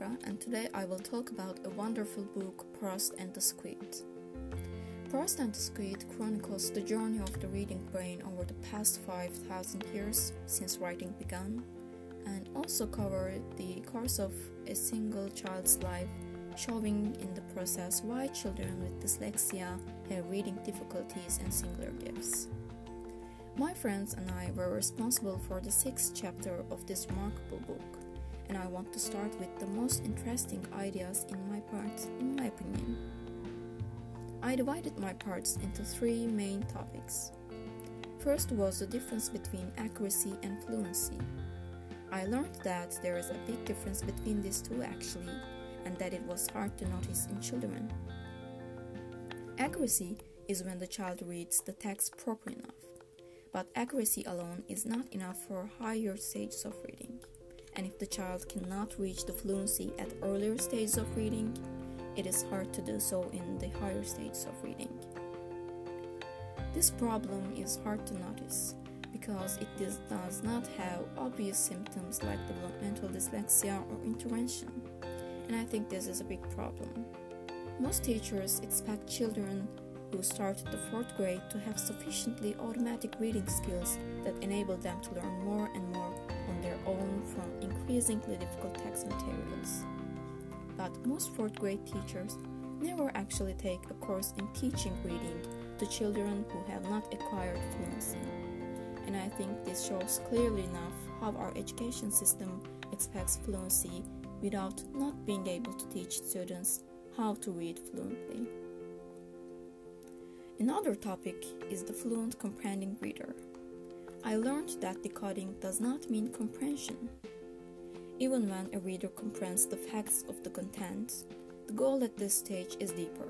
And today I will talk about a wonderful book, Proust and the Squid. Proust and the Squid chronicles the journey of the reading brain over the past 5,000 years since writing began, and also cover the course of a single child's life, showing in the process why children with dyslexia have reading difficulties and singular gifts. My friends and I were responsible for the sixth chapter of this remarkable book and I want to start with the most interesting ideas in my parts, in my opinion. I divided my parts into three main topics. First was the difference between accuracy and fluency. I learned that there is a big difference between these two actually, and that it was hard to notice in children. Accuracy is when the child reads the text properly enough, but accuracy alone is not enough for higher stages of reading and if the child cannot reach the fluency at earlier stages of reading, it is hard to do so in the higher stages of reading. This problem is hard to notice because it does not have obvious symptoms like developmental dyslexia or intervention, and I think this is a big problem. Most teachers expect children who start the fourth grade to have sufficiently automatic reading skills that enable them to learn more and more increasingly difficult text materials. But most fourth grade teachers never actually take a course in teaching reading to children who have not acquired fluency. And I think this shows clearly enough how our education system expects fluency without not being able to teach students how to read fluently. Another topic is the fluent comprehending reader. I learned that decoding does not mean comprehension. Even when a reader comprehends the facts of the content, the goal at this stage is deeper.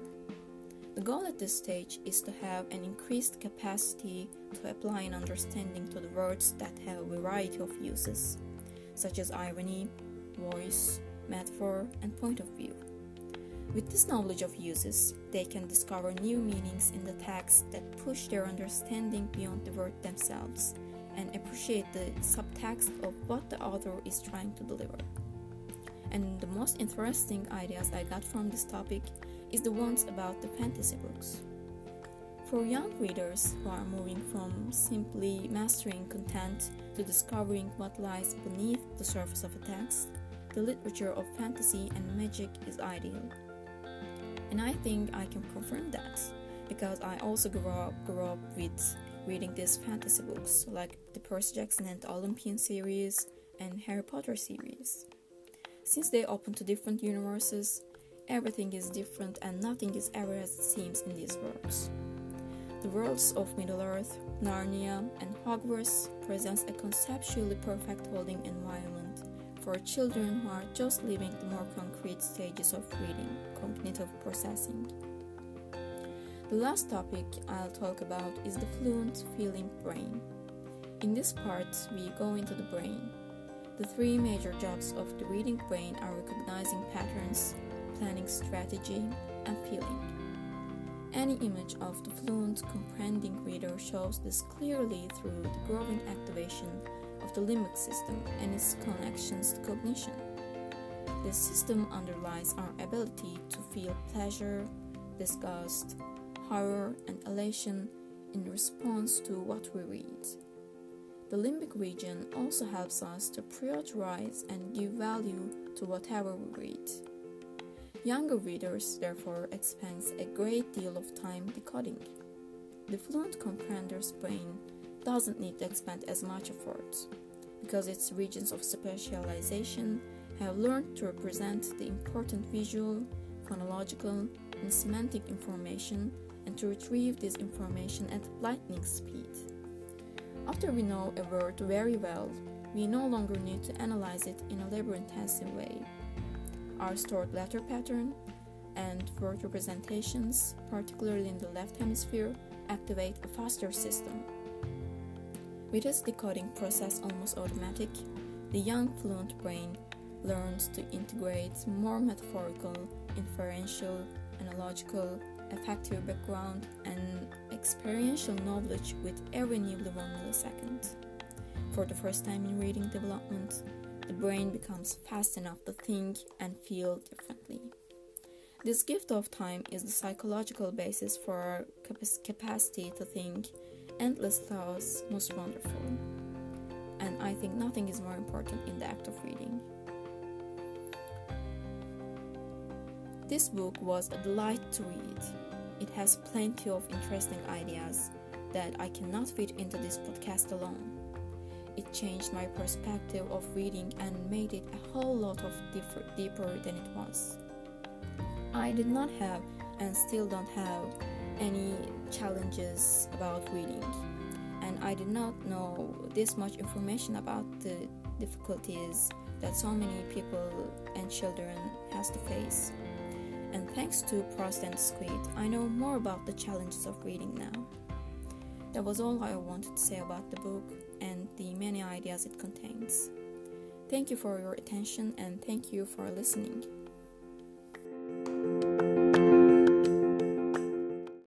The goal at this stage is to have an increased capacity to apply an understanding to the words that have a variety of uses, such as irony, voice, metaphor, and point of view. With this knowledge of uses, they can discover new meanings in the text that push their understanding beyond the word themselves and appreciate the subtext of what the author is trying to deliver. And the most interesting ideas I got from this topic is the ones about the fantasy books. For young readers who are moving from simply mastering content to discovering what lies beneath the surface of a text, the literature of fantasy and magic is ideal. And I think I can confirm that because I also grew up, grew up with reading these fantasy books like the Percy Jackson and Olympian series and Harry Potter series. Since they open to different universes, everything is different and nothing is ever as it seems in these worlds. The worlds of Middle-earth, Narnia, and Hogwarts presents a conceptually perfect holding environment for children who are just living the more concrete stages of reading, cognitive processing. The last topic I'll talk about is the fluent feeling brain. In this part, we go into the brain. The three major jobs of the reading brain are recognizing patterns, planning strategy, and feeling. Any image of the fluent comprehending reader shows this clearly through the growing activation of the limbic system and its connections to cognition. This system underlies our ability to feel pleasure, disgust, horror, and elation in response to what we read. The limbic region also helps us to prioritize and give value to whatever we read. Younger readers therefore expend a great deal of time decoding. The fluent comprehender's brain doesn't need to expend as much effort because its regions of specialization have learned to represent the important visual, phonological, and semantic information to retrieve this information at lightning speed. After we know a word very well, we no longer need to analyze it in a labor-intensive way. Our stored letter pattern and word representations, particularly in the left hemisphere, activate a faster system. With its decoding process almost automatic, the young fluent brain learns to integrate more metaphorical, inferential, analogical, affective background, and experiential knowledge with every new one millisecond. For the first time in reading development, the brain becomes fast enough to think and feel differently. This gift of time is the psychological basis for our capacity to think endless thoughts most wonderful. And I think nothing is more important in the act of reading. This book was a delight to read. It has plenty of interesting ideas that I cannot fit into this podcast alone. It changed my perspective of reading and made it a whole lot of differ- deeper than it was. I did not have and still don't have any challenges about reading, and I did not know this much information about the difficulties that so many people and children has to face. And thanks to Proust and Squid, I know more about the challenges of reading now. That was all I wanted to say about the book and the many ideas it contains. Thank you for your attention and thank you for listening.